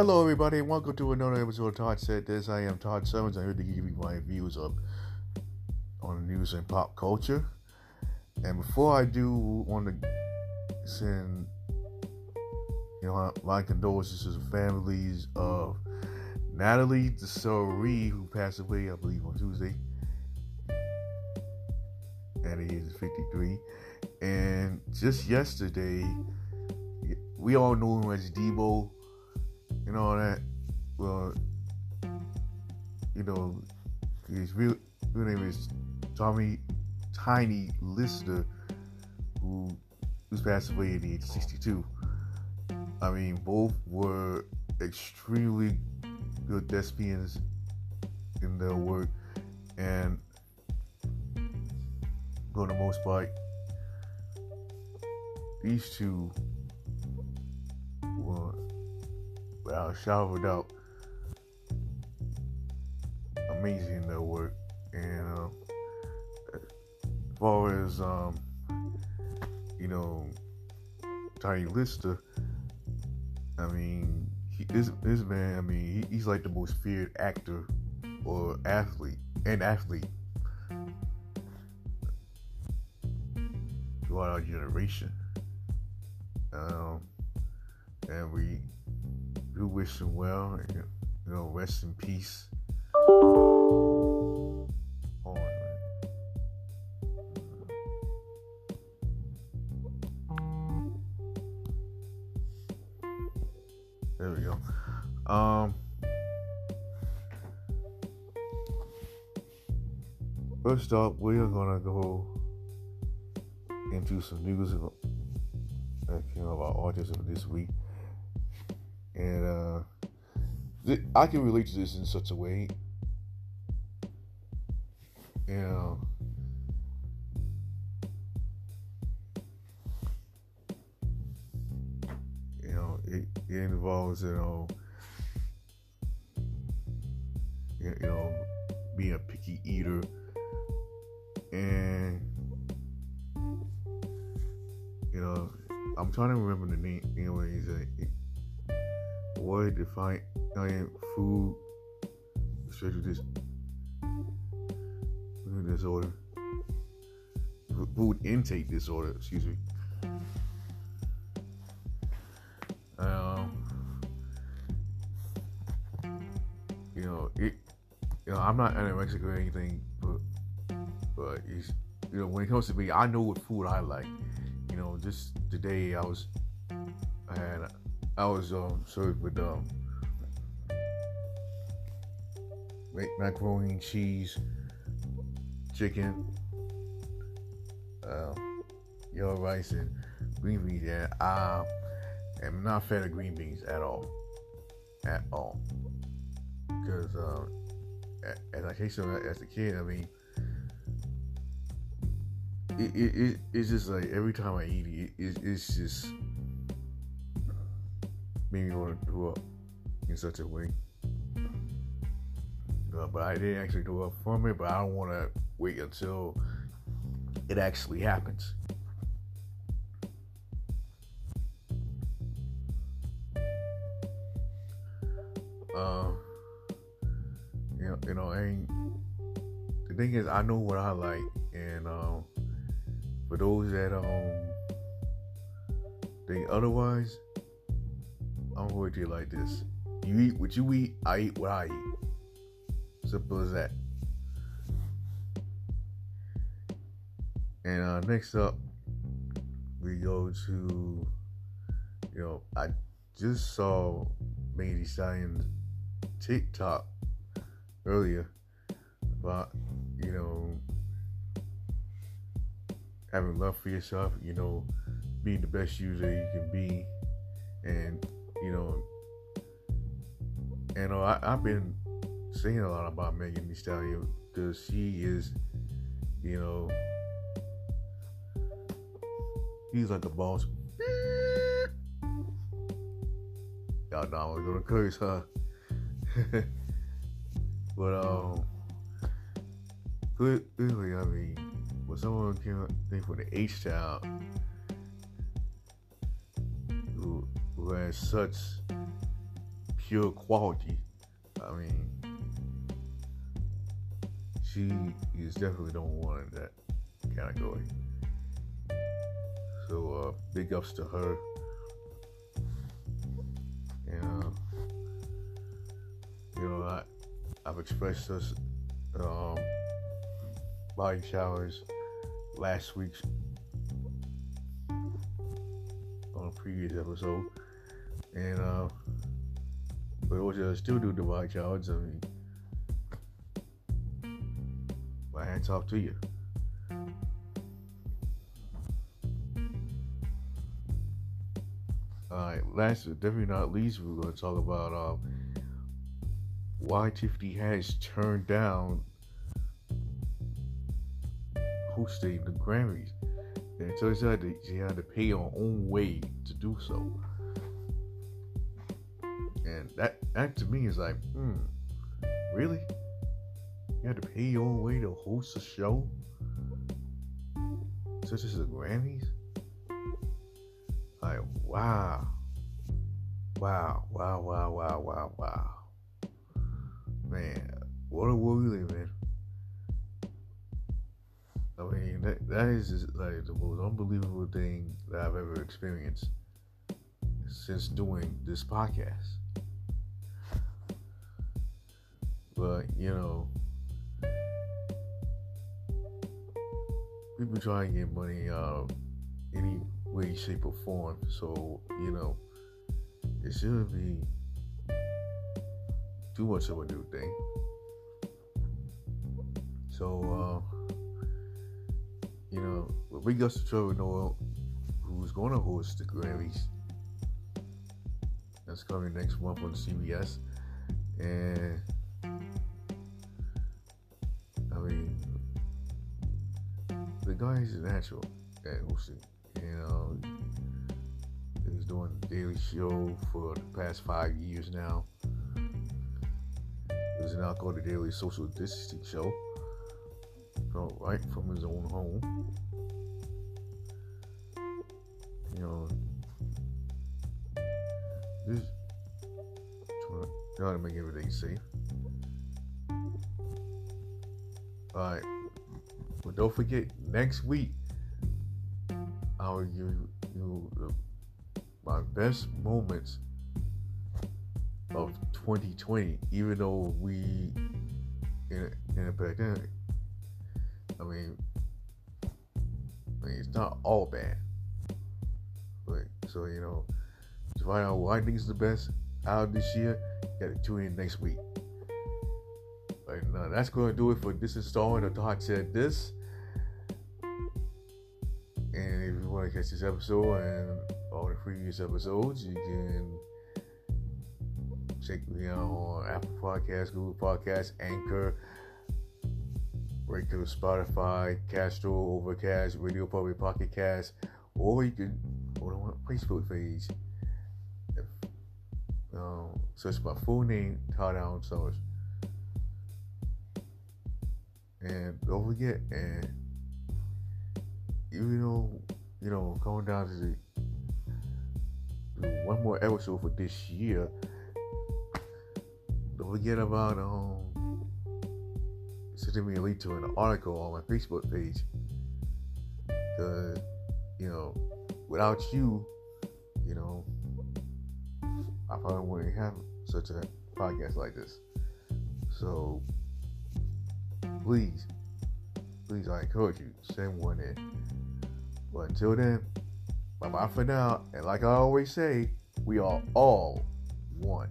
Hello, everybody, and welcome to another episode of Todd Said This. I am Todd Summers. I'm here to give you my views of on news and pop culture. And before I do, want to send you know my condolences to the families of Natalie Desselle, who passed away, I believe, on Tuesday the age of 53. And just yesterday, we all knew him as Debo and all that. Well, you know, his real, real name is Tommy Tiny Lister, who who's passed away at the age of 62. I mean, both were extremely good thespians in their work, and for the most part, these two a doubt, amazing in their work. And uh, as far as um, you know, Tiny Lister, I mean, he, this this man, I mean, he, he's like the most feared actor or athlete and athlete throughout our generation. Um, and we do wish him well. You know, rest in peace. There we go. Um, first up, we are gonna go into some news that came about autism this week and uh, th- I can relate to this in such a way. You know, you know, it, it involves you know, you know, being a picky eater and you know, I'm trying to remember the name. Anyways, uh, word define alien food especially this disorder. Food intake disorder excuse me. Um you know it you know i'm not anorexic or anything but but it's you know when it comes to me i know what food i like. You know just today i was i had I was um, served with um, macaroni and cheese, chicken, uh, yellow rice, and green beans. And I am not fed of green beans at all, at all. Because uh, as I tasted them as a kid, I mean, it, it, it, it's just like every time I eat it, it it's just me want to do up in such a way. Uh, but I didn't actually grow up from it, but I don't want to wait until it actually happens. Uh, you know, you know, and the thing is, I know what I like, and um, for those that um think otherwise, I'm you like this. You eat what you eat, I eat what I eat. Simple as that. And uh, next up, we go to, you know, I just saw Megan Thee TikTok earlier about, you know, having love for yourself, you know, being the best user you can be, and you know, and uh, I, have been saying a lot about Megan Thee Stallion because she is, you know, he's like a boss. Y'all know I was gonna curse her, but um, clearly, I mean, when someone came think for the H child who has such pure quality. I mean, she is definitely the one in that category. So uh, big ups to her. And you know, I I've expressed this um, body showers last week's on a previous episode, and uh, but what I still do the body showers. I mean, my hands off to you. All right, last but definitely not least, we're going to talk about um, why Tiffany has turned down hosting the Grammys. And it turns out that she had to pay her own way to do so. And that, that to me is like, hmm, really? You had to pay your own way to host a show? Such as the Grammys? Like, wow. Wow, wow, wow, wow, wow, wow. Man, what a world we live in. I mean, that, that is just like the most unbelievable thing that I've ever experienced since doing this podcast. But, you know, people try and get money uh, any way, shape, or form. So, you know, it shouldn't be too much of a new thing. So, uh, you know, we got to Trevor Noah, who's going to host the Grammys. That's coming next month on CBS. And, the guy is natural at hosting. Um, you know, he's doing the Daily Show for the past five years now. It's now called the Daily Social Distancing Show right from his own home. You know, just trying to make everything safe. Alright, but don't forget next week I will give you my best moments of 2020, even though we in a, in a pandemic. I mean, I mean, it's not all bad. But so you know, to find out why I think it's the best out this year, gotta tune in next week. Uh, that's going to do it for this installment of Todd Said This. And if you want to catch this episode and all the previous episodes, you can check me out on Apple Podcasts, Google Podcasts, Anchor, through Spotify, Castro, Overcast, Radio Public Pocket Cast, or you can go to my Facebook page. If, um, search my full name, Todd Allen Summers. And don't forget, and even though, you know, coming down to the, one more episode for this year, don't forget about um sending me a link to an article on my Facebook page. Because, you know, without you, you know, I probably wouldn't have such a podcast like this. So, please, please, I encourage you, send one in. But until then, bye bye for now. And like I always say, we are all one.